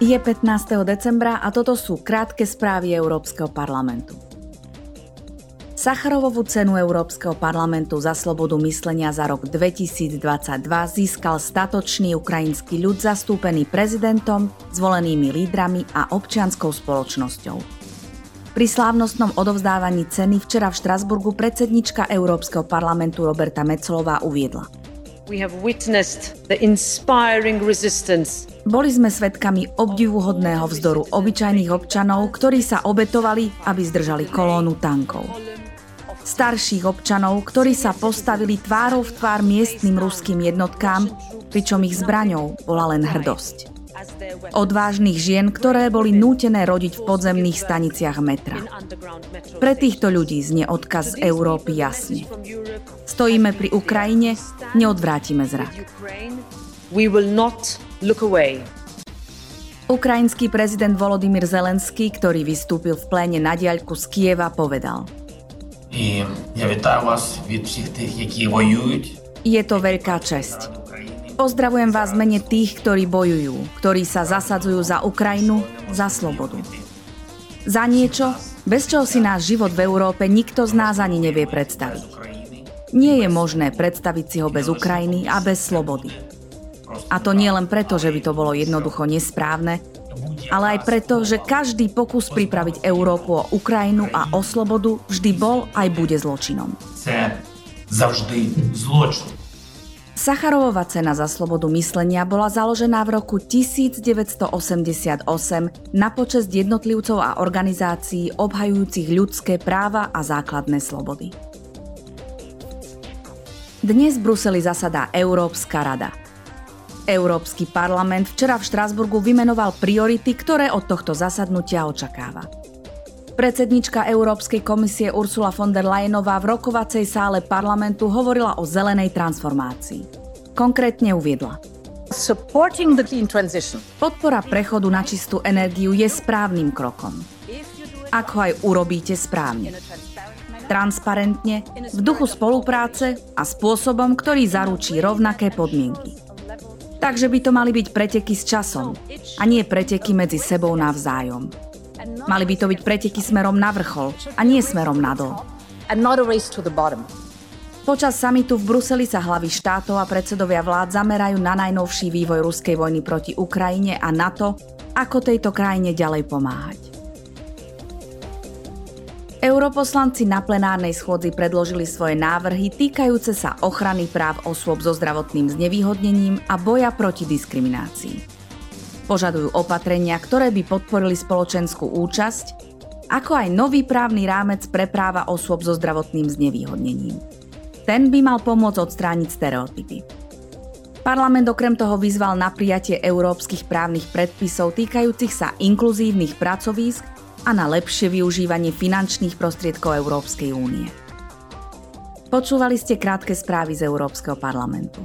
Je 15. decembra a toto sú krátke správy Európskeho parlamentu. Sacharovovú cenu Európskeho parlamentu za slobodu myslenia za rok 2022 získal statočný ukrajinský ľud zastúpený prezidentom, zvolenými lídrami a občianskou spoločnosťou. Pri slávnostnom odovzdávaní ceny včera v Štrasburgu predsednička Európskeho parlamentu Roberta Mecolová uviedla – boli sme svedkami obdivuhodného vzdoru obyčajných občanov, ktorí sa obetovali, aby zdržali kolónu tankov. Starších občanov, ktorí sa postavili tvárou v tvár miestnym ruským jednotkám, pričom ich zbraňou bola len hrdosť. Odvážnych žien, ktoré boli nútené rodiť v podzemných staniciach metra. Pre týchto ľudí znie odkaz Európy jasne. Stojíme pri Ukrajine, neodvrátime zrak. Ukrajinský prezident Volodymyr Zelenský, ktorý vystúpil v pléne na diaľku z Kieva, povedal Je to veľká česť. Pozdravujem vás mene tých, ktorí bojujú, ktorí sa zasadzujú za Ukrajinu, za slobodu. Za niečo, bez čoho si náš život v Európe nikto z nás ani nevie predstaviť. Nie je možné predstaviť si ho bez Ukrajiny a bez slobody. A to nie len preto, že by to bolo jednoducho nesprávne, ale aj preto, že každý pokus pripraviť Európu o Ukrajinu a o slobodu vždy bol aj bude zločinom. Sacharovova cena za slobodu myslenia bola založená v roku 1988 na počest jednotlivcov a organizácií obhajujúcich ľudské práva a základné slobody. Dnes v Bruseli zasadá Európska rada. Európsky parlament včera v Štrásburgu vymenoval priority, ktoré od tohto zasadnutia očakáva. Predsednička Európskej komisie Ursula von der Leyenová v rokovacej sále parlamentu hovorila o zelenej transformácii. Konkrétne uviedla. Podpora prechodu na čistú energiu je správnym krokom. Ak ho aj urobíte správne. Transparentne, v duchu spolupráce a spôsobom, ktorý zaručí rovnaké podmienky. Takže by to mali byť preteky s časom a nie preteky medzi sebou navzájom. Mali by to byť preteky smerom na vrchol a nie smerom nadol. Počas samitu v Bruseli sa hlavy štátov a predsedovia vlád zamerajú na najnovší vývoj ruskej vojny proti Ukrajine a na to, ako tejto krajine ďalej pomáhať. Europoslanci na plenárnej schôdzi predložili svoje návrhy týkajúce sa ochrany práv osôb so zdravotným znevýhodnením a boja proti diskriminácii. Požadujú opatrenia, ktoré by podporili spoločenskú účasť, ako aj nový právny rámec pre práva osôb so zdravotným znevýhodnením. Ten by mal pomôcť odstrániť stereotypy. Parlament okrem toho vyzval na prijatie európskych právnych predpisov týkajúcich sa inkluzívnych pracovísk a na lepšie využívanie finančných prostriedkov Európskej únie. Počúvali ste krátke správy z Európskeho parlamentu.